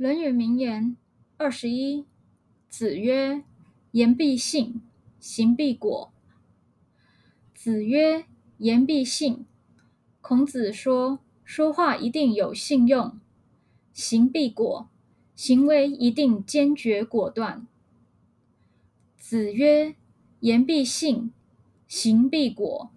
论语名言二十一子曰言必信行必果子曰言必信孔子说说话一定有信用行必果行为一定坚决果断。子曰言必信行必果